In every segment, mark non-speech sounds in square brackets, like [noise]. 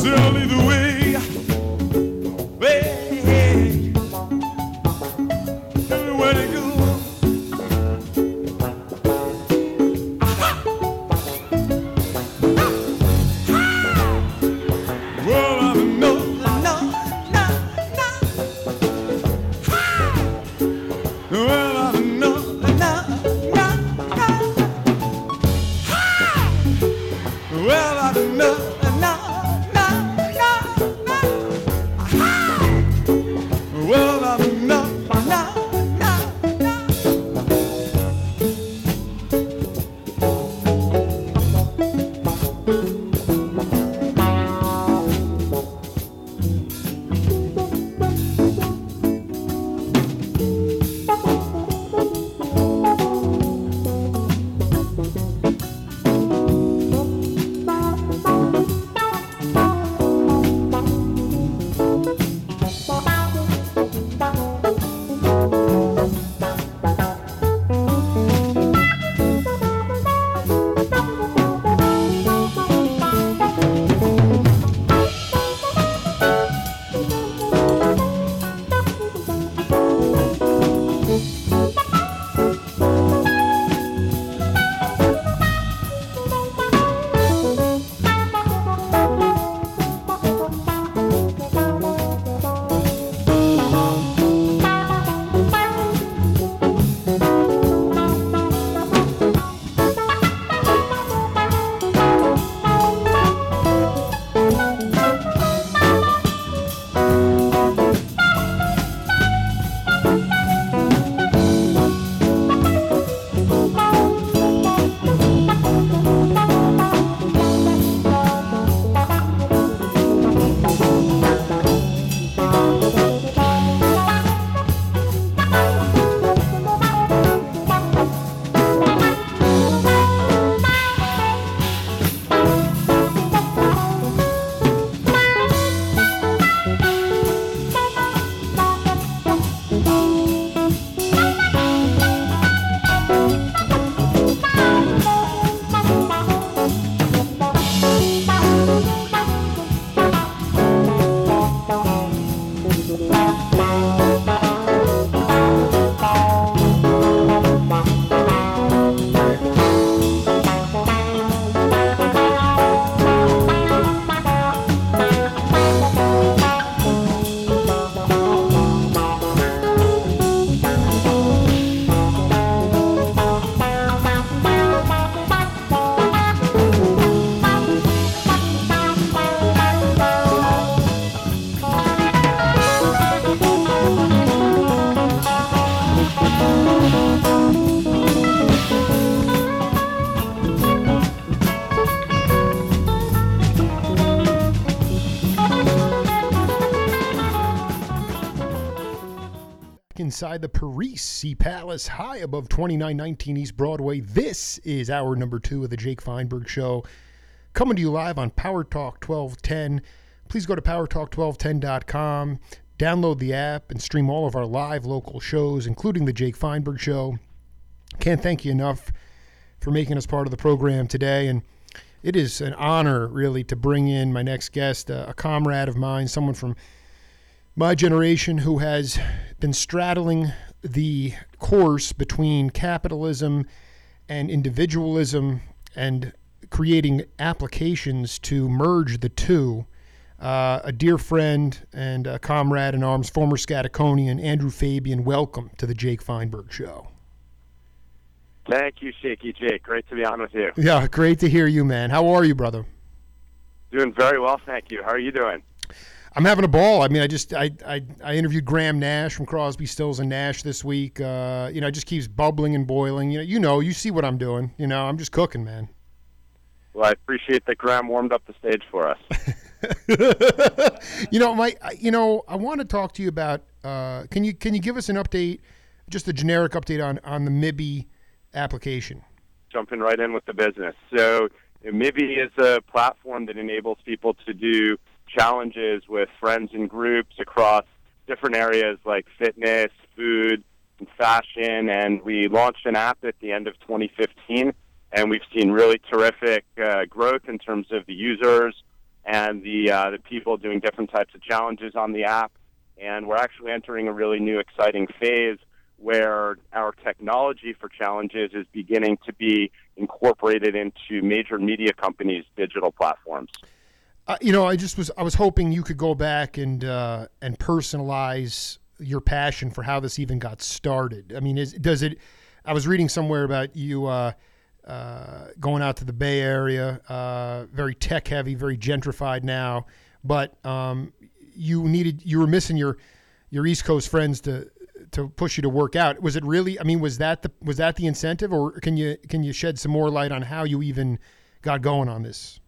lead the. Way. Inside the Parisi Palace, high above 2919 East Broadway. This is hour number two of the Jake Feinberg Show, coming to you live on Power Talk 1210. Please go to powertalk1210.com, download the app, and stream all of our live local shows, including the Jake Feinberg Show. Can't thank you enough for making us part of the program today. And it is an honor, really, to bring in my next guest, uh, a comrade of mine, someone from my generation who has been straddling the course between capitalism and individualism and creating applications to merge the two. Uh, a dear friend and a comrade in arms, former Scaticonian, Andrew Fabian, welcome to the Jake Feinberg Show. Thank you, Shaky Jake. Great to be on with you. Yeah, great to hear you, man. How are you, brother? Doing very well, thank you. How are you doing? I'm having a ball. I mean, I just I I, I interviewed Graham Nash from Crosby, Stills and Nash this week. Uh, you know, it just keeps bubbling and boiling. You know, you know, you see what I'm doing. You know, I'm just cooking, man. Well, I appreciate that Graham warmed up the stage for us. [laughs] you know, my you know, I want to talk to you about. Uh, can you can you give us an update, just a generic update on on the MIBI application? Jumping right in with the business. So, MIBI is a platform that enables people to do challenges with friends and groups across different areas like fitness, food, and fashion. And we launched an app at the end of 2015, and we've seen really terrific uh, growth in terms of the users and the uh, the people doing different types of challenges on the app. And we're actually entering a really new, exciting phase where our technology for challenges is beginning to be incorporated into major media companies' digital platforms. Uh, you know, I just was I was hoping you could go back and uh, and personalize your passion for how this even got started. I mean, is, does it? I was reading somewhere about you uh, uh, going out to the Bay Area, uh, very tech heavy, very gentrified now, but um, you needed you were missing your your East Coast friends to to push you to work out. Was it really? I mean, was that the was that the incentive, or can you can you shed some more light on how you even got going on this?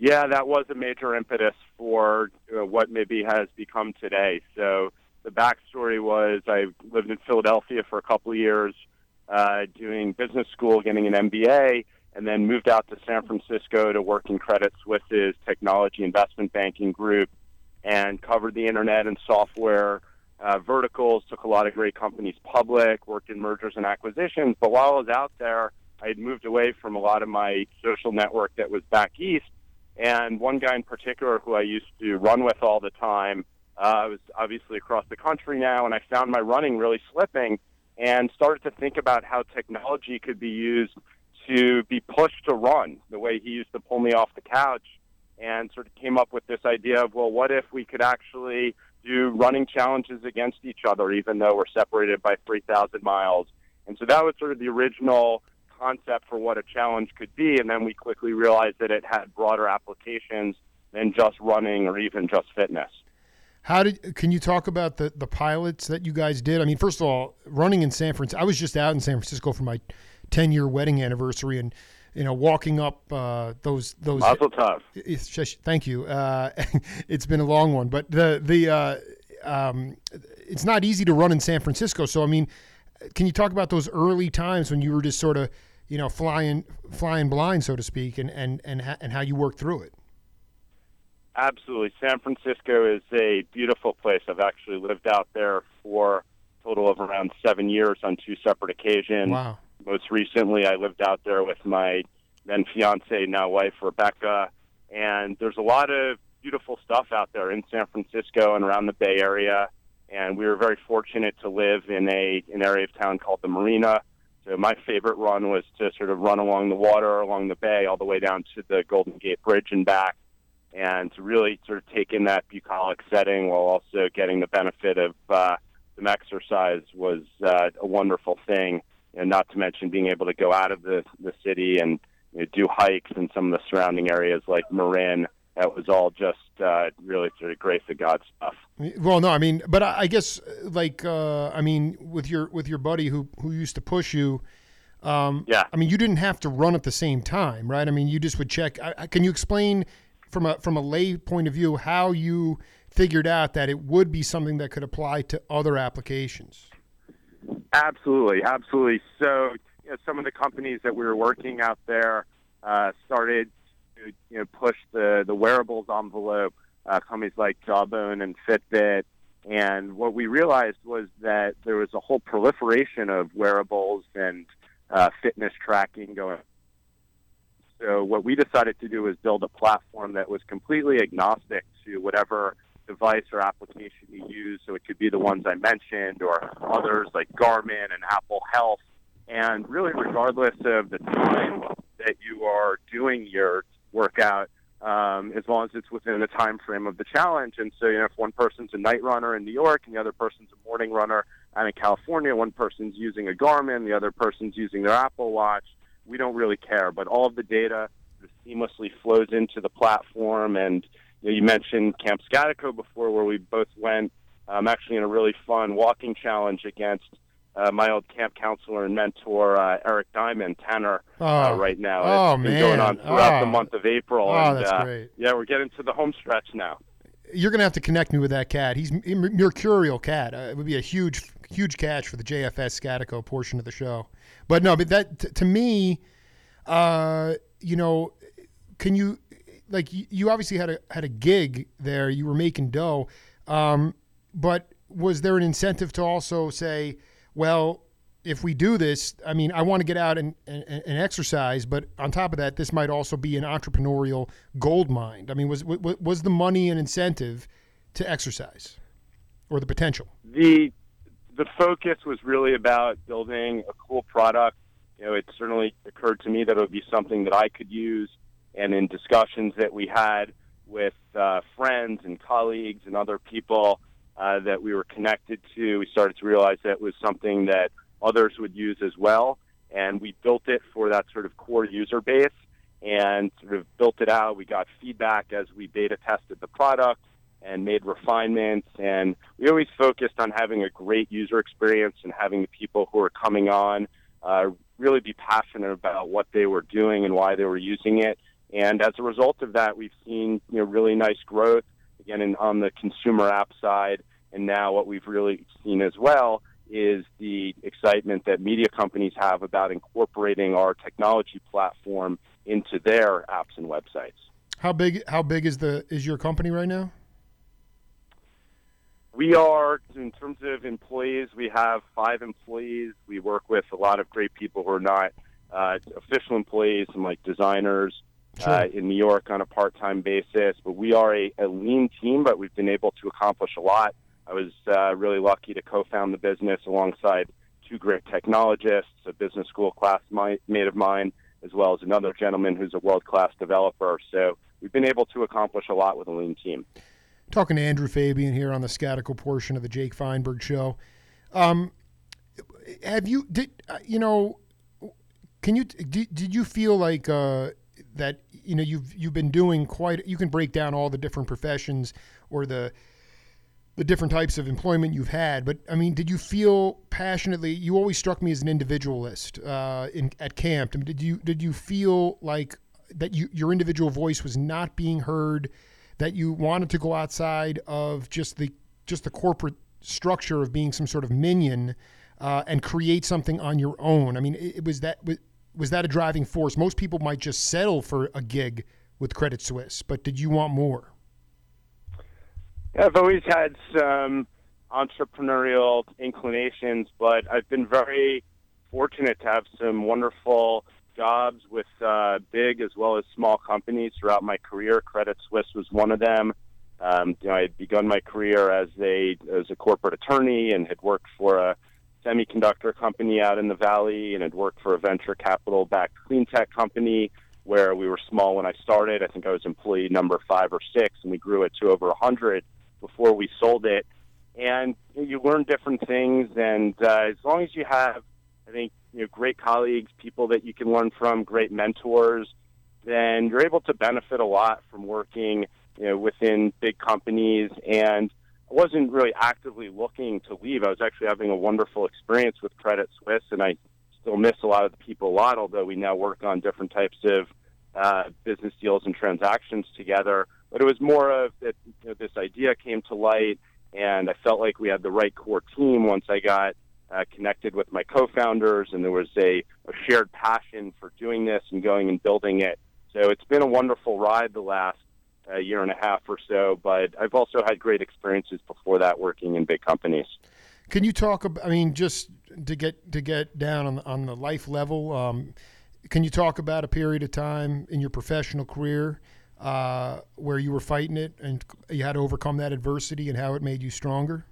Yeah, that was a major impetus for uh, what MIBI has become today. So the backstory was I lived in Philadelphia for a couple of years, uh, doing business school, getting an MBA, and then moved out to San Francisco to work in Credit Suisse's technology investment banking group, and covered the internet and software uh, verticals. Took a lot of great companies public, worked in mergers and acquisitions. But while I was out there, I had moved away from a lot of my social network that was back east and one guy in particular who I used to run with all the time, uh, was obviously across the country now, and I found my running really slipping and started to think about how technology could be used to be pushed to run the way he used to pull me off the couch and sort of came up with this idea of, well, what if we could actually do running challenges against each other, even though we're separated by 3,000 miles? And so that was sort of the original concept for what a challenge could be, and then we quickly realized that it had broader applications than just running or even just fitness. How did can you talk about the the pilots that you guys did? I mean, first of all, running in San Francisco. I was just out in San Francisco for my 10 year wedding anniversary, and you know, walking up uh, those those. Mazel tov. Thank you. Uh, [laughs] it's been a long one, but the the uh, um, it's not easy to run in San Francisco. So I mean, can you talk about those early times when you were just sort of you know, flying flying blind, so to speak, and and and ha- and how you work through it. Absolutely, San Francisco is a beautiful place. I've actually lived out there for a total of around seven years on two separate occasions. Wow. Most recently, I lived out there with my then fiance, now wife Rebecca, and there's a lot of beautiful stuff out there in San Francisco and around the Bay Area. And we were very fortunate to live in a an area of town called the Marina, so my favorite run was to sort of run along the water, along the bay, all the way down to the Golden Gate Bridge and back, and to really sort of take in that bucolic setting while also getting the benefit of uh, some exercise was uh, a wonderful thing. And not to mention being able to go out of the the city and you know, do hikes in some of the surrounding areas like Marin that was all just uh, really through the grace of God stuff. Well, no, I mean, but I, I guess like uh, I mean, with your with your buddy who who used to push you. Um, yeah. I mean, you didn't have to run at the same time, right? I mean, you just would check. I, can you explain from a from a lay point of view how you figured out that it would be something that could apply to other applications? Absolutely, absolutely. So, you know, some of the companies that we were working out there uh, started you know push the the wearables envelope. Uh, companies like Jawbone and Fitbit, and what we realized was that there was a whole proliferation of wearables and uh, fitness tracking going. So what we decided to do was build a platform that was completely agnostic to whatever device or application you use. So it could be the ones I mentioned or others like Garmin and Apple Health. And really, regardless of the time that you are doing your workout um, as long as it's within the time frame of the challenge. And so, you know, if one person's a night runner in New York and the other person's a morning runner out in California, one person's using a Garmin, the other person's using their Apple Watch, we don't really care. But all of the data seamlessly flows into the platform. And you, know, you mentioned Camp Scatico before, where we both went. Um, actually, in a really fun walking challenge against uh, my old camp counselor and mentor uh, Eric Diamond Tanner uh, Oh. right now. Oh, it's been man. going on throughout Oh. the month of April. Oh, and, that's uh, great. Yeah, we're getting to the home stretch now. You're gonna have to connect me with that cat. He's a mercurial cat. Uh, it would be a huge, huge catch for the JFS Scatico portion of the show. But no, but that t- to me, uh, you know, can you like you, you obviously had a had a gig there. You were making dough, um, but was there an incentive to also say, well, if we do this, I mean, I want to get out and, and, and exercise, but on top of that, this might also be an entrepreneurial gold mine. I mean, was was the money an incentive to exercise, or the potential? The the focus was really about building a cool product. You know, it certainly occurred to me that it would be something that I could use, and in discussions that we had with uh, friends and colleagues and other people uh, that we were connected to, we started to realize that was something that others would use as well. And we built it for that sort of core user base and sort of built it out. We got feedback as we beta tested the product and made refinements. And we always focused on having a great user experience and having the people who are coming on uh, really be passionate about what they were doing and why they were using it. And as a result of that, we've seen you know really nice growth again in, on the consumer app side. And now what we've really seen as well is the excitement that media companies have about incorporating our technology platform into their apps and websites. How big? How big is the is your company right now? We are, in terms of employees, we have five employees. We work with a lot of great people who are not uh, official employees, some like designers sure. uh, in New York on a part-time basis. But we are a, a lean team, but we've been able to accomplish a lot I was uh, really lucky to co-found the business alongside two great technologists, a business school classmate of mine, as well as another gentleman who's a world-class developer. So we've been able to accomplish a lot with a lean team. Talking to Andrew Fabian here on the Scatico portion of the Jake Feinberg Show. Um, have you did uh, you know? Can you did, did you feel like uh, that you know you've you've been doing quite? You can break down all the different professions or the the different types of employment you've had. But I mean, did you feel passionately? You always struck me as an individualist uh, in at camp. I mean, did you did you feel like that you, your individual voice was not being heard? That you wanted to go outside of just the just the corporate structure of being some sort of minion uh, and create something on your own. I mean, it, it was that was, that a driving force? Most people might just settle for a gig with Credit Suisse, but did you want more? I've always had some entrepreneurial inclinations, but I've been very fortunate to have some wonderful jobs with uh, big as well as small companies throughout my career. Credit Suisse was one of them. Um, you know, I had begun my career as a as a corporate attorney and had worked for a semiconductor company out in the valley and had worked for a venture capital backed clean tech company where we were small when I started. I think I was employee number five or six, and we grew it to over a hundred before we sold it. And you learn different things, and uh, as long as you have, I think, you know, great colleagues, people that you can learn from, great mentors, then you're able to benefit a lot from working, you know, within big companies. And I wasn't really actively looking to leave. I was actually having a wonderful experience with Credit Suisse, and I still miss a lot of the people a lot. Although we now work on different types of uh, business deals and transactions together. But it was more of that you know, this idea came to light, and I felt like we had the right core team once I got uh, connected with my co-founders, and there was a, a shared passion for doing this and going and building it. So it's been a wonderful ride the last uh, year and a half or so. But I've also had great experiences before that working in big companies. Can you talk about? I mean, just to get to get down on on the life level. Um, can you talk about a period of time in your professional career uh, where you were fighting it and you had to overcome that adversity and how it made you stronger?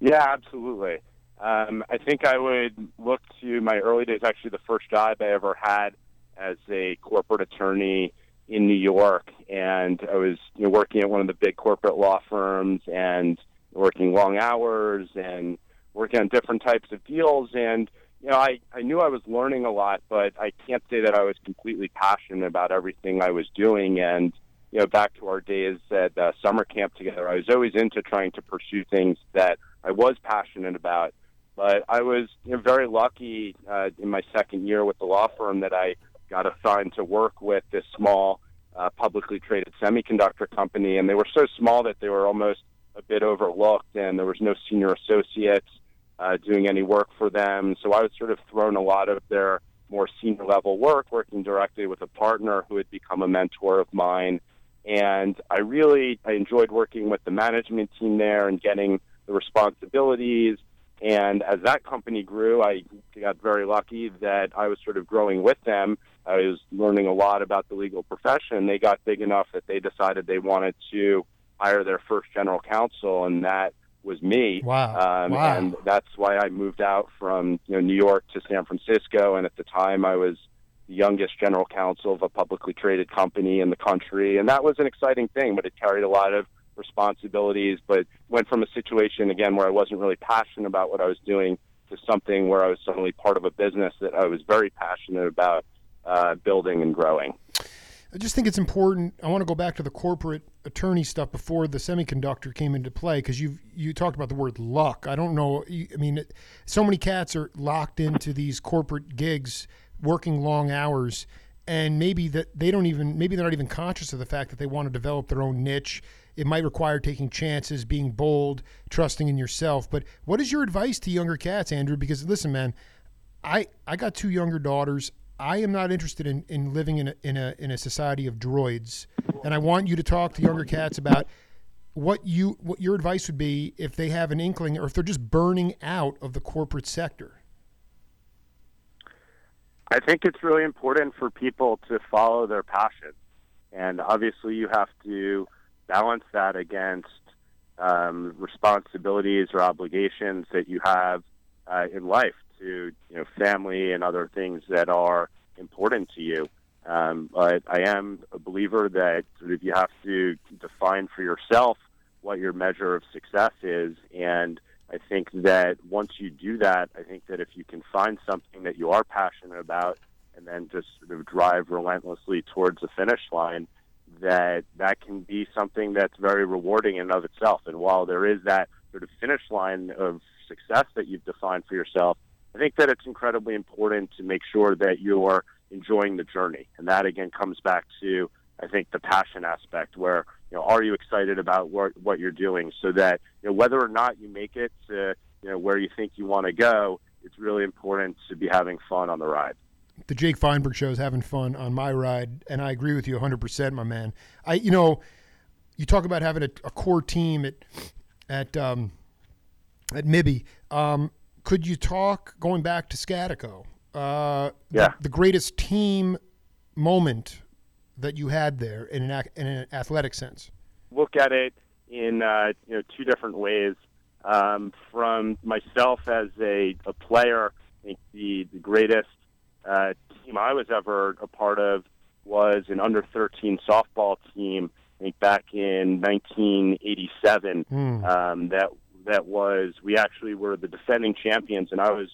Yeah, absolutely. Um, I think I would look to my early days. Actually, the first job I ever had as a corporate attorney in New York, and I was you know, working at one of the big corporate law firms and working long hours and working on different types of deals and you know, I, I knew I was learning a lot, but I can't say that I was completely passionate about everything I was doing. And, you know, back to our days at uh, summer camp together, I was always into trying to pursue things that I was passionate about. But I was you know, very lucky uh, in my second year with the law firm that I got assigned to work with this small uh, publicly traded semiconductor company. And they were so small that they were almost a bit overlooked, and there was no senior associates uh, doing any work for them. So I was sort of thrown a lot of their more senior level work, working directly with a partner who had become a mentor of mine. And I really I enjoyed working with the management team there and getting the responsibilities. And as that company grew, I got very lucky that I was sort of growing with them. I was learning a lot about the legal profession. They got big enough that they decided they wanted to hire their first general counsel, and that was me. Wow. Um, wow. And that's why I moved out from you know New York to San Francisco. And at the time, I was the youngest general counsel of a publicly traded company in the country, and that was an exciting thing. But it carried a lot of responsibilities. But went from a situation again where I wasn't really passionate about what I was doing to something where I was suddenly part of a business that I was very passionate about uh, building and growing. I just think it's important. I want to go back to the corporate attorney stuff before the semiconductor came into play because you you talked about the word luck. I don't know. I mean, so many cats are locked into these corporate gigs, working long hours, and maybe that they don't even maybe they're not even conscious of the fact that they want to develop their own niche. It might require taking chances, being bold, trusting in yourself. But what is your advice to younger cats, Andrew? Because listen, man, I I got two younger daughters. I am not interested in, in living in a, in a in a society of droids, and I want you to talk to younger cats about what you what your advice would be if they have an inkling or if they're just burning out of the corporate sector. I think it's really important for people to follow their passion, and obviously you have to balance that against um, responsibilities or obligations that you have uh, in life to you know family and other things that are important to you. Um, but I am a believer that of you have to define for yourself what your measure of success is, and I think that once you do that, I think that if you can find something that you are passionate about, and then just sort of drive relentlessly towards the finish line, that that can be something that's very rewarding in and of itself. And while there is that sort of finish line of success that you've defined for yourself, I think that it's incredibly important to make sure that you're enjoying the journey. And that again comes back to I think the passion aspect where, you know, are you excited about what what you're doing so that, you know, whether or not you make it to, you know, where you think you want to go, it's really important to be having fun on the ride. The Jake Feinberg show is having fun on my ride, and I agree with you 100%, my man. I, you know, you talk about having a, a core team at at um, at MIBI. Um, could you talk going back to Scatico? Uh, yeah. The, the, greatest team moment that you had there in an in an athletic sense. Look at it in uh, you know two different ways. Um, from myself as a, a player, I think the the greatest uh, team I was ever a part of was an under 13 softball team. I think back in 1987. Mm. Um, that that was we actually were the defending champions, and I was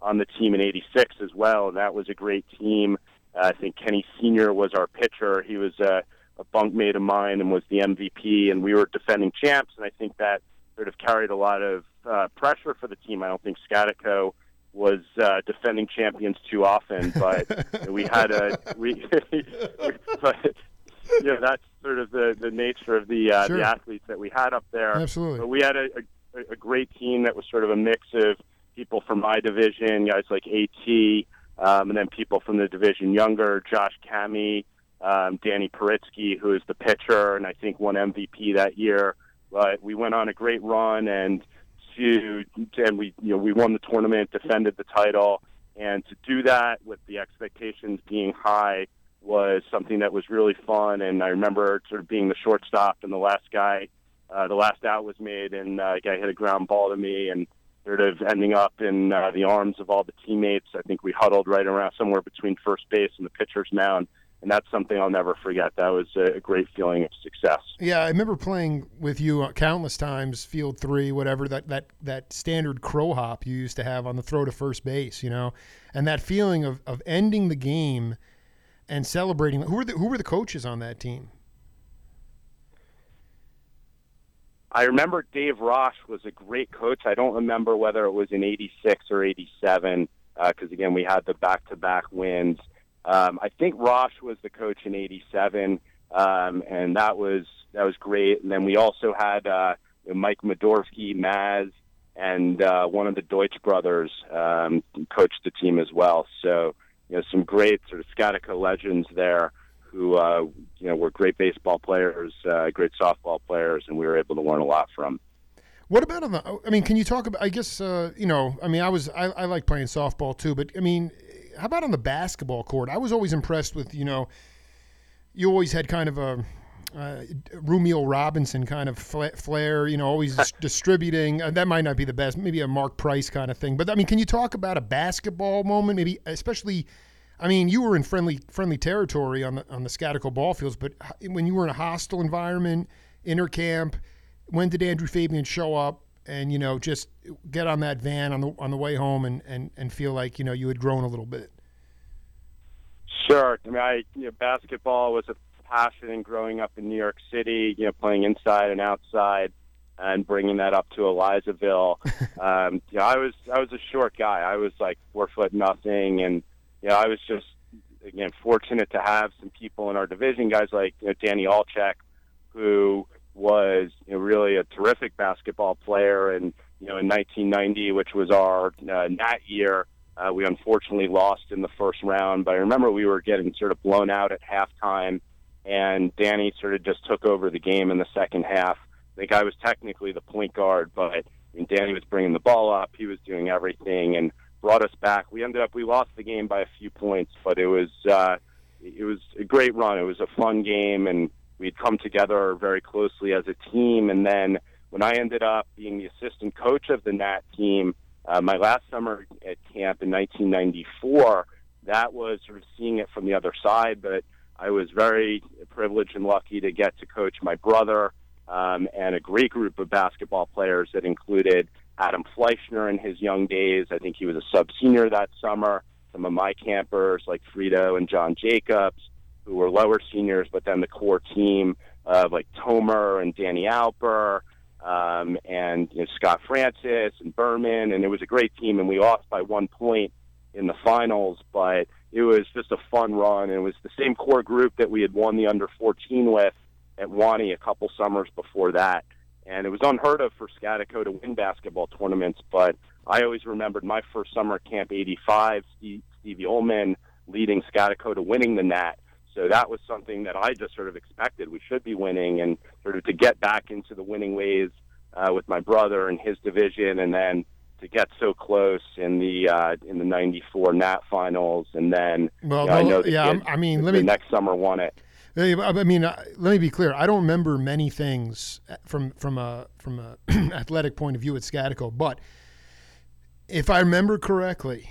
on the team in '86 as well, and that was a great team. Uh, I think Kenny Senior was our pitcher. He was a, a bunkmate of mine and was the MVP, and we were defending champs. And I think that sort of carried a lot of uh, pressure for the team. I don't think Scatico was uh, defending champions too often, but [laughs] we had a we. [laughs] but you know that's sort of the the nature of the uh, sure. the athletes that we had up there. Absolutely. But we had a, a, a great team that was sort of a mix of people from my division, guys like AT, um, and then people from the division younger, Josh Cammey, um, Danny Paritsky, who is the pitcher, and I think won MVP that year. But we went on a great run, and to and we you know we won the tournament, defended the title, and to do that with the expectations being high was something that was really fun. And I remember sort of being the shortstop, and the last guy, uh, the last out was made, and uh, a guy hit a ground ball to me, and sort of ending up in uh, the arms of all the teammates. I think we huddled right around somewhere between first base and the pitcher's mound. And that's something I'll never forget. That was a great feeling of success. Yeah, I remember playing with you countless times, field three, whatever that that that standard crow hop you used to have on the throw to first base, you know, and that feeling of, of ending the game and celebrating. Who were the who were the coaches on that team? I remember Dave Rosh was a great coach. I don't remember whether it was in '86 or '87 because uh, again we had the back-to-back wins. Um, I think Rosh was the coach in '87, um, and that was that was great. And then we also had uh, Mike Modorsky, Maz, and uh, one of the Deutsch brothers um, coached the team as well. So you know some great sort of Scatico legends there who uh, you know were great baseball players, uh, great softball players, and we were able to learn a lot from. What about on the? I mean, can you talk about? I guess uh, you know. I mean, I was I, I like playing softball too, but I mean, how about on the basketball court? I was always impressed with you know. You always had kind of a uh, Robinson kind of flair, you know, always [laughs] distributing. Uh, that might not be the best, maybe a Mark Price kind of thing. But I mean, can you talk about a basketball moment, maybe especially? I mean, you were in friendly friendly territory on the on the Scatico ball fields, but when you were in a hostile environment, intercamp, when did Andrew Fabian show up? And you know, just get on that van on the on the way home and and and feel like you know you had grown a little bit. Sure. I mean, I you know, basketball was a passion in growing up in New York City. You know, playing inside and outside, and bringing that up to Elizaville. [laughs] um, you know, I was I was a short guy. I was like four foot nothing, and you know, I was just again fortunate to have some people in our division, guys like you know, Danny Alchek, who was you know, really a terrific basketball player, and you know, in 1990, which was our uh, Nat year uh, we unfortunately lost in the first round, but I remember we were getting sort of blown out at halftime, and Danny sort of just took over the game in the second half. I think I was technically the point guard, but I mean, Danny was bringing the ball up. He was doing everything and brought us back. We ended up we lost the game by a few points, but it was uh, it was a great run. It was a fun game, and we'd come together very closely as a team. And then when I ended up being the assistant coach of the Nat team uh, my last summer at camp in 1994, that was sort of seeing it from the other side, but I was very privileged and lucky to get to coach my brother um, and a great group of basketball players that included Adam Fleischner in his young days. I think he was a sub senior that summer. Some of my campers like Frito and John Jacobs, who were lower seniors, but then the core team of like Tomer and Danny Alper, um, and you know, Scott Francis and Berman, and it was a great team. And we lost by one point in the finals, but it was just a fun run. And it was the same core group that we had won the under 14 with at Wani a couple summers before that. And it was unheard of for Scatico to win basketball tournaments, but I always remembered my first summer camp '85, Steve, Stevie Ullman leading Scatico to winning the Nat. So that was something that I just sort of expected we should be winning, and sort of to get back into the winning ways uh, with my brother and his division, and then to get so close in the uh, in the '94 Nat finals, and then well, you know, I know the yeah, kid, I mean, let the me next summer won it. I mean, uh, let me be clear. I don't remember many things from from a from a [clears throat] athletic point of view at Scatico, but if I remember correctly,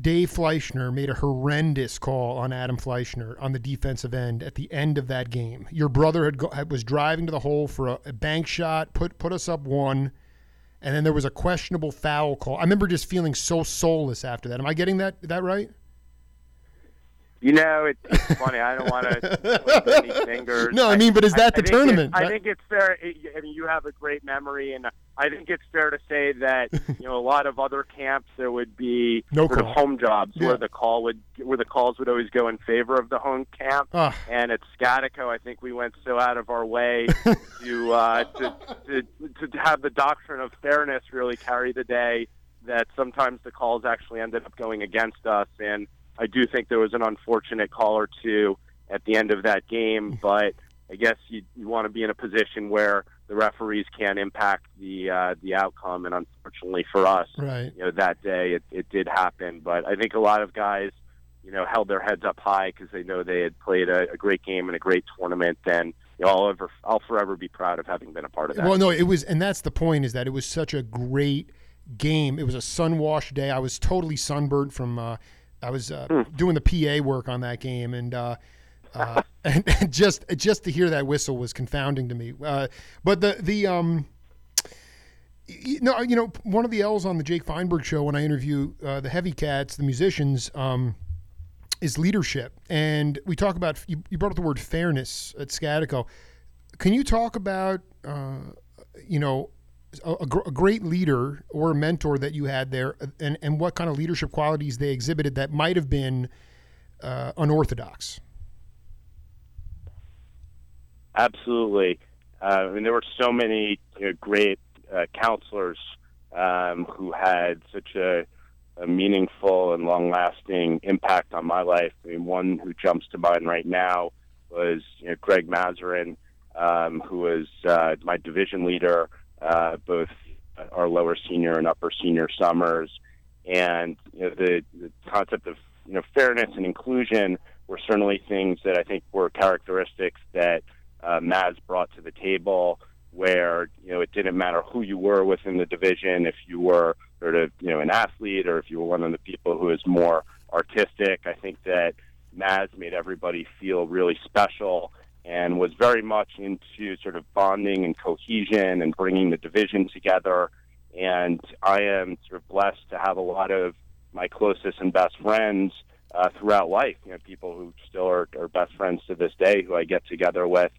Dave Fleischner made a horrendous call on Adam Fleischner on the defensive end at the end of that game. Your brother had, go, was driving to the hole for a, a, bank shot, put put us up one, and then there was a questionable foul call. I remember just feeling so soulless after that. Am I getting that that right? You know, it, it's funny. I don't want [laughs] to point any fingers. No, I mean, but is that I, the tournament? I think it's fair. I mean, you have a great memory, and I think it's fair to say that [laughs] you know a lot of other camps there would be no sort call. of home jobs yeah. where the call would where the calls would always go in favor of the home camp. Uh. And at Scatico, I think we went so out of our way [laughs] to, uh, to to to have the doctrine of fairness really carry the day. That sometimes the calls actually ended up going against us and I do think there was an unfortunate call or two at the end of that game, but I guess you, you want to be in a position where the referees can't impact the uh, the outcome, and unfortunately for us, right. you know, that day it, it did happen. But I think a lot of guys, you know, held their heads up high because they know they had played a, a great game and a great tournament. And you know, I'll ever, I'll forever be proud of having been a part of that. Well, no, it was, and that's the point is that it was such a great game. It was a sun washed day. I was totally sunburned from. Uh, I was uh, mm. doing the PA work on that game, and, uh, uh, [laughs] and, and just just to hear that whistle was confounding to me. Uh, but the the um, you know, you know, one of the L's on the Jake Feinberg show when I interview uh, the Heavy Cats, the musicians, um, is leadership, and we talk about you, you brought up the word fairness at Scatico. Can you talk about uh, you know a, a, great leader or a mentor that you had there, and, and what kind of leadership qualities they exhibited that might have been uh, unorthodox? Absolutely. Uh, I mean, there were so many you know, great uh, counselors um, who had such a, a meaningful and long-lasting impact on my life. I mean, one who jumps to mind right now was you know, Greg Mazarin, um, who was uh, my division leader uh, both our lower senior and upper senior summers. And you know, the, the concept of you know fairness and inclusion were certainly things that I think were characteristics that uh, Maz brought to the table. Where you know it didn't matter who you were within the division, if you were sort of you know an athlete or if you were one of the people who is more artistic. I think that Maz made everybody feel really special and was very much into sort of bonding and cohesion and bringing the division together. And I am sort of blessed to have a lot of my closest and best friends uh, throughout life. You know, people who still are, are best friends to this day, who I get together with,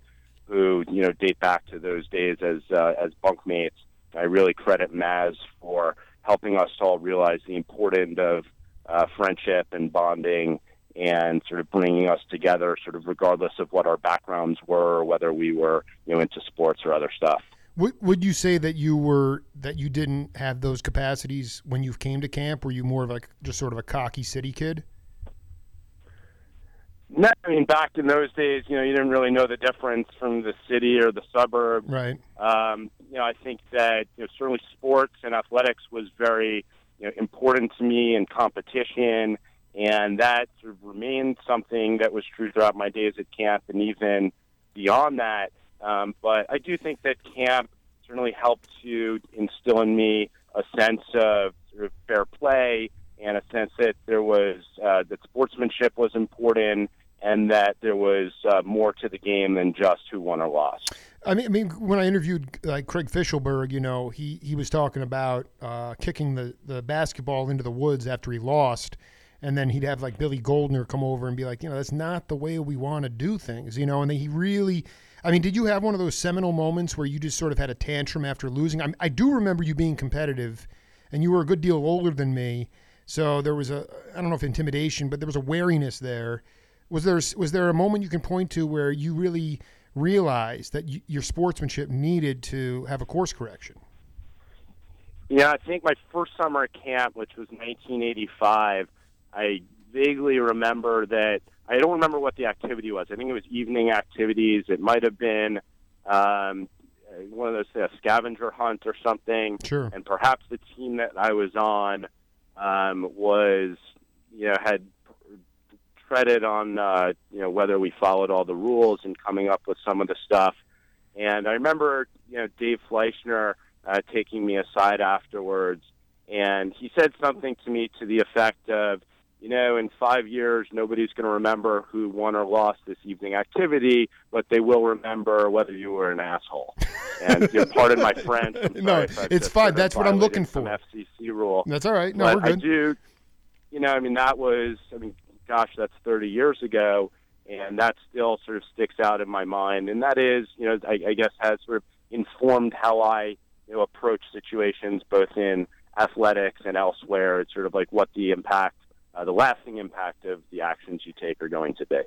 who you know date back to those days as uh, as bunkmates. I really credit Maz for helping us all realize the importance of uh, friendship and bonding and sort of bringing us together, sort of regardless of what our backgrounds were, or whether we were you know into sports or other stuff. Would, would you say that you were that you didn't have those capacities when you came to camp? Were you more of like just sort of a cocky city kid? No, I mean back in those days, you know, you didn't really know the difference from the city or the suburb. Right. Um, you know, I think that you know, certainly sports and athletics was very you know, important to me and competition, and that sort of remained something that was true throughout my days at camp and even beyond that. Um, but I do think that camp certainly helped to instill in me a sense of sort of fair play and a sense that there was uh, that sportsmanship was important and that there was uh, more to the game than just who won or lost. I mean, I mean, when I interviewed like Craig Fischelberg, you know, he he was talking about uh, kicking the the basketball into the woods after he lost, and then he'd have like Billy Goldner come over and be like, you know, that's not the way we want to do things, you know, and then he really. I mean, did you have one of those seminal moments where you just sort of had a tantrum after losing? I, I do remember you being competitive, and you were a good deal older than me, so there was a I don't know if intimidation, but there was a wariness there. Was there was there a moment you can point to where you really realized that y- your sportsmanship needed to have a course correction? Yeah, I think my first summer at camp, which was 1985, I vaguely remember that I don't remember what the activity was. I think it was evening activities. It might have been um, one of those uh, scavenger hunt or something. Sure. And perhaps the team that I was on um, was, you know, had treaded on, uh, you know, whether we followed all the rules and coming up with some of the stuff. And I remember, you know, Dave Fleischner uh, taking me aside afterwards, and he said something to me to the effect of, you know, in five years, nobody's going to remember who won or lost this evening activity, but they will remember whether you were an asshole. And you know, pardon my French. [laughs] No, it's fine. That's what I'm looking for. FCC rule. That's all right. No, but we're good. I do, you know, I mean, that was, I mean, gosh, that's 30 years ago, and that still sort of sticks out in my mind. And that is, you know, I, I guess has sort of informed how I, you know, approach situations both in athletics and elsewhere. It's sort of like what the impact, uh, the lasting impact of the actions you take are going to be.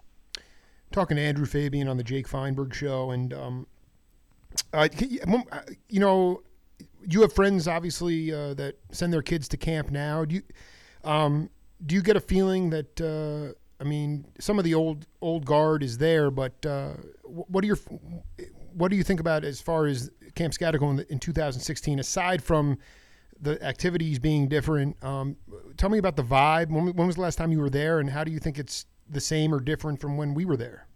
talking to Andrew Fabian on the Jake Feinberg show, and um, uh, you know, you have friends obviously uh, that send their kids to camp now. Do you um, do you get a feeling that uh, I mean, some of the old old guard is there, but uh, what do your what do you think about as far as Camp Scatico in, in 2016? Aside from the activities being different, um, tell me about the vibe. When, when was the last time you were there, and how do you think it's the same or different from when we were there?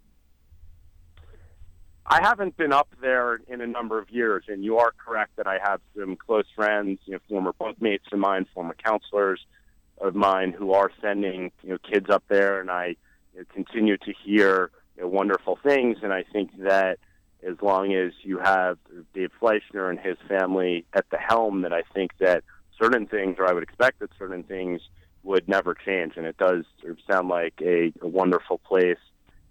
I haven't been up there in a number of years, and you are correct that I have some close friends, you know, former bunkmates of mine, former counselors of mine who are sending you know kids up there, and I you know, continue to hear you know, wonderful things. And I think that as long as you have Dave Fleischner and his family at the helm, that I think that certain things, or I would expect that certain things, would never change. And it does sort of sound like a, a wonderful place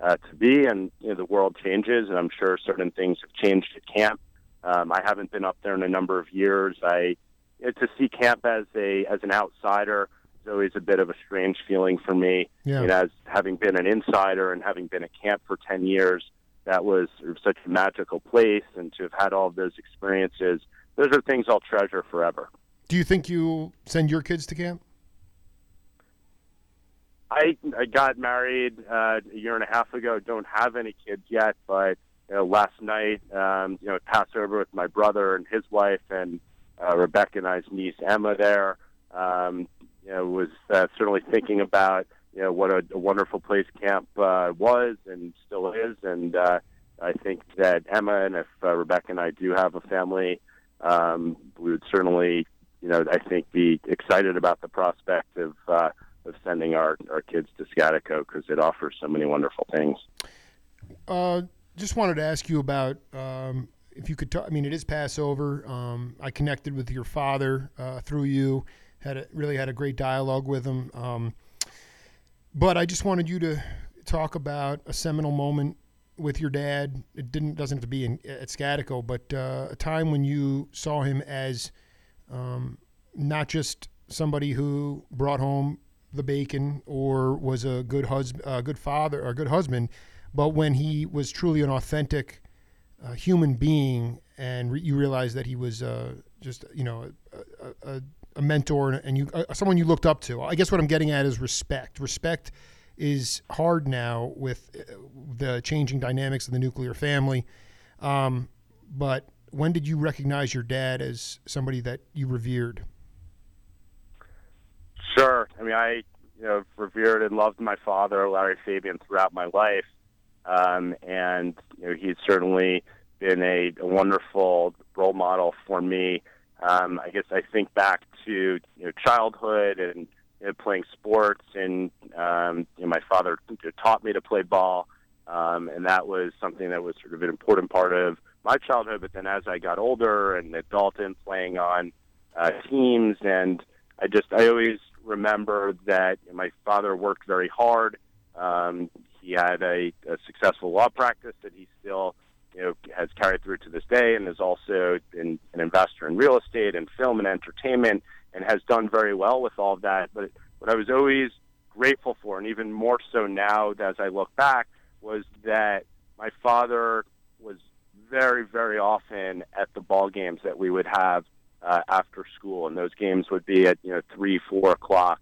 uh, to be. And you know, the world changes, and I'm sure certain things have changed at camp. Um, I haven't been up there in a number of years. I you know, to see camp as a as an outsider is always a bit of a strange feeling for me. Yeah. You know, as having been an insider and having been at camp for ten years, that was such a magical place, and to have had all of those experiences, those are things I'll treasure forever. Do you think you send your kids to camp? I I got married uh, a year and a half ago. Don't have any kids yet, but you know, last night, um, you know, Passover with my brother and his wife, and uh, Rebecca and I's niece Emma there. Um, you know, was uh, certainly thinking about you know what a, a wonderful place camp uh, was and still is, and uh, I think that Emma and if uh, Rebecca and I do have a family, um, we would certainly, you know, I think be excited about the prospect of uh, of sending our our kids to Scatico because it offers so many wonderful things. Uh, just wanted to ask you about um, if you could talk. I mean, it is Passover. Um, I connected with your father uh, through you. Had a, really had a great dialogue with him. Um, but I just wanted you to talk about a seminal moment with your dad. It didn't doesn't have to be in, at Scatico, but uh, a time when you saw him as um, not just somebody who brought home the bacon or was a good husband, a good father, or a good husband, but when he was truly an authentic uh, human being, and re- you realized that he was uh, just you know a, a, a mentor and you uh, someone you looked up to. I guess what I'm getting at is respect. Respect is hard now with uh, the changing dynamics of the nuclear family. Um, but when did you recognize your dad as somebody that you revered? Sure. I mean, I you know revered and loved my father, Larry Fabian, throughout my life, um, and you know he's certainly been a, a wonderful role model for me. Um, I guess I think back to you know childhood and you know, playing sports, and um, you know, my father taught me to play ball, um, and that was something that was sort of an important part of my childhood. But then as I got older and adult Dalton, playing on uh, teams, and I just I always remember that my father worked very hard. Um, he had a, a successful law practice that he still you know has carried through to this day, and is also been an investor in real estate and film and entertainment, and has done very well with all of that. But what I was always grateful for, and even more so now as I look back, was that my father was very, very often at the ball games that we would have uh, after school, and those games would be at you know three, four o'clock.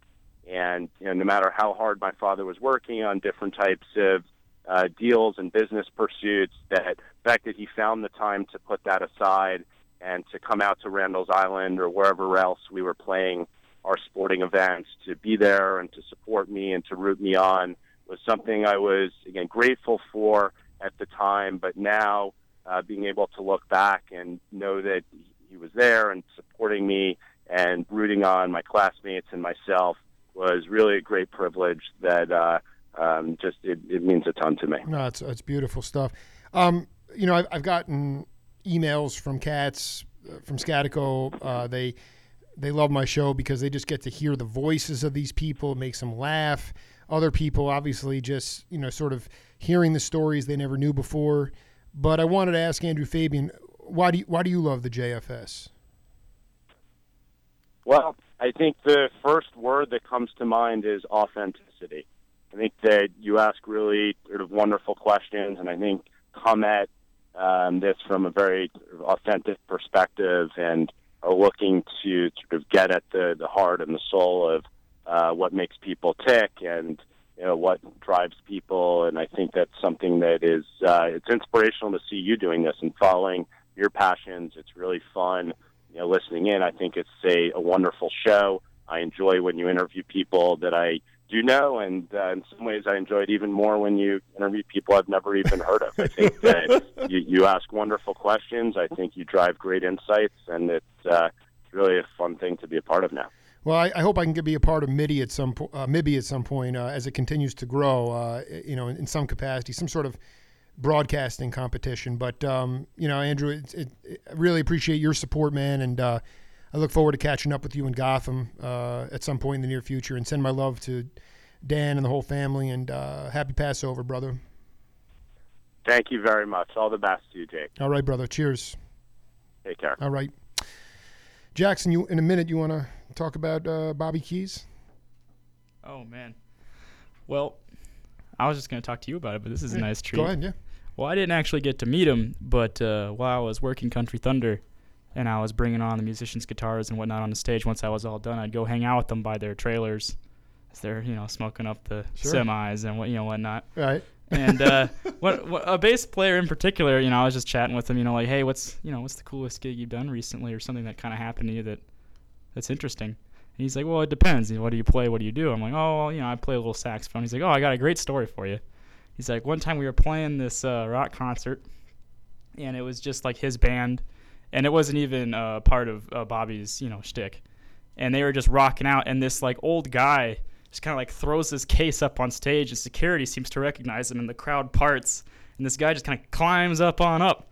And you know, no matter how hard my father was working on different types of uh, deals and business pursuits, that the fact that he found the time to put that aside and to come out to Randall's Island or wherever else we were playing our sporting events to be there and to support me and to root me on was something I was again grateful for at the time, but now uh, being able to look back and know that he was there and supporting me and rooting on my classmates and myself was really a great privilege that uh, um, just it, it, means a ton to me. No, it's, it's beautiful stuff. Um, you know, I've, I've, gotten emails from cats uh, from Scatico. Uh, they they love my show because they just get to hear the voices of these people. It makes them laugh. Other people, obviously, just you know, sort of hearing the stories they never knew before. But I wanted to ask Andrew Fabian, why do you, why do you love the JFS? Well, I think the first word that comes to mind is authenticity. I think that you ask really sort of wonderful questions, and I think come at um, this from a very authentic perspective and are looking to sort of get at the, the heart and the soul of uh, what makes people tick and you know what drives people. And I think that's something that is uh, it's inspirational to see you doing this and following your passions. It's really fun, you know, listening in. I think it's a, a wonderful show. I enjoy when you interview people that I do know, and uh, in some ways, I enjoy it even more when you interview people I've never even heard of. I think that [laughs] you, you ask wonderful questions. I think you drive great insights, and it's uh, really a fun thing to be a part of now. Well, I, I, hope I can be a part of MIDI at some po- uh, MIBI at some point uh, as it continues to grow. Uh, you know, in, in, some capacity, some sort of broadcasting competition. But um, you know, Andrew, it, it, it, I really appreciate your support, man, and uh, I look forward to catching up with you in Gotham uh, at some point in the near future. And send my love to Dan and the whole family. And uh, happy Passover, brother. Thank you very much. All the best to you, Jake. All right, brother. Cheers. Take care. All right, Jackson. You in a minute. You want to talk about uh, Bobby Keys? Oh man. Well, I was just going to talk to you about it, but this is yeah, a nice treat. Go ahead, yeah. Well, I didn't actually get to meet him, but uh, while I was working Country Thunder and I was bringing on the musicians' guitars and whatnot on the stage, once I was all done, I'd go hang out with them by their trailers as they're, you know, smoking up the sure. semis and what, you know, whatnot. Right. And uh, [laughs] what, what a bass player in particular, you know, I was just chatting with him, you know, like, hey, what's you know, what's the coolest gig you've done recently, or something that kind of happened to you that that's interesting. And he's like, well, it depends. What do you play? What do you do? I'm like, oh, well, you know, I play a little saxophone. He's like, oh, I got a great story for you. He's like, one time we were playing this uh, rock concert, and it was just like his band, and it wasn't even uh, part of uh, Bobby's, you know, shtick. And they were just rocking out, and this like old guy just kind of like throws his case up on stage, and security seems to recognize him, and the crowd parts, and this guy just kind of climbs up on up,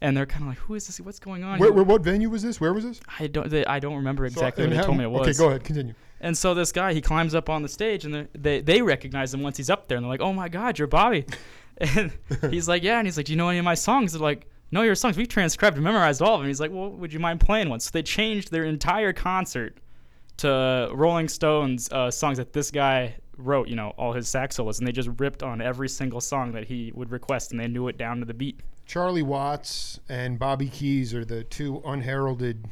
and they're kind of like, "Who is this? What's going on?" Where, where, what venue was this? Where was this? I don't, they, I don't remember exactly and what they told me it was. Okay, go ahead. Continue. And so this guy, he climbs up on the stage, and they- they they recognize him once he's up there, and they're like, "Oh my God, you're Bobby," [laughs] and [laughs] he's like, "Yeah," and he's like, "Do you know any of my songs?" They're like, "No, your songs. We've transcribed and memorized all of them." He's like, "Well, would you mind playing one?" So they changed their entire concert to Rolling Stones uh, songs that this guy wrote, you know, all his sax solos, and they just ripped on every single song that he would request, and they knew it down to the beat. Charlie Watts and Bobby Keys are the two unheralded,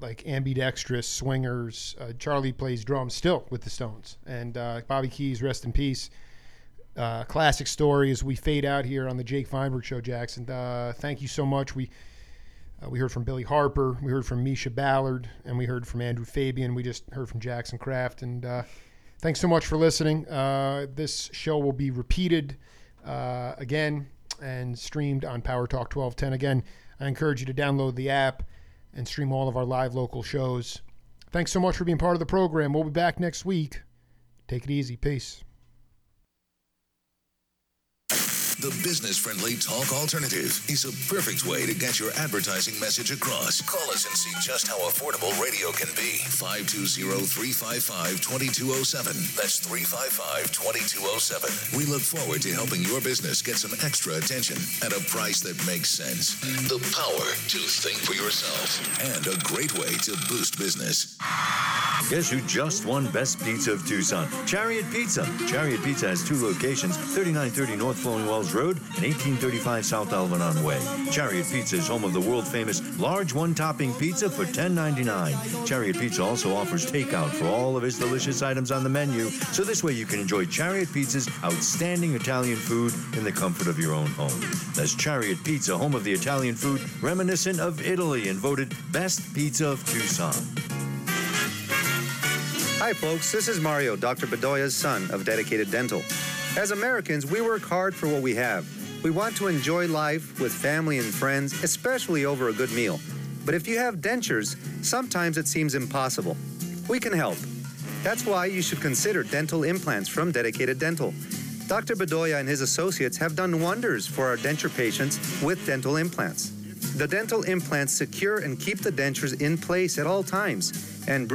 like ambidextrous swingers. Uh, Charlie plays drums still with the Stones, and uh, Bobby Keys, rest in peace. Uh, classic story as we fade out here on the Jake Feinberg Show, Jackson. Uh, thank you so much. We uh, we heard from Billy Harper, we heard from Misha Ballard, and we heard from Andrew Fabian. We just heard from Jackson Kraft, and uh, thanks so much for listening. Uh, this show will be repeated uh, again and streamed on Power Talk 1210. Again, I encourage you to download the app and stream all of our live local shows. Thanks so much for being part of the program. We'll be back next week. Take it easy. Peace. The business friendly talk alternative is a perfect way to get your advertising message across. Call us and see just how affordable radio can be. 520 355 2207. That's 355 2207. We look forward to helping your business get some extra attention at a price that makes sense. The power to think for yourself and a great way to boost business. Guess who just won Best Pizza of Tucson? Chariot Pizza. Chariot Pizza has two locations 3930 North Flowing Wells Road and 1835 South Alvernon Way. Chariot Pizza is home of the world famous large one topping pizza for $10.99. Chariot Pizza also offers takeout for all of its delicious items on the menu, so this way you can enjoy Chariot Pizza's outstanding Italian food in the comfort of your own home. That's Chariot Pizza, home of the Italian food reminiscent of Italy and voted Best Pizza of Tucson. Hi, folks. This is Mario, Dr. Bedoya's son of Dedicated Dental. As Americans, we work hard for what we have. We want to enjoy life with family and friends, especially over a good meal. But if you have dentures, sometimes it seems impossible. We can help. That's why you should consider dental implants from Dedicated Dental. Dr. Bedoya and his associates have done wonders for our denture patients with dental implants. The dental implants secure and keep the dentures in place at all times and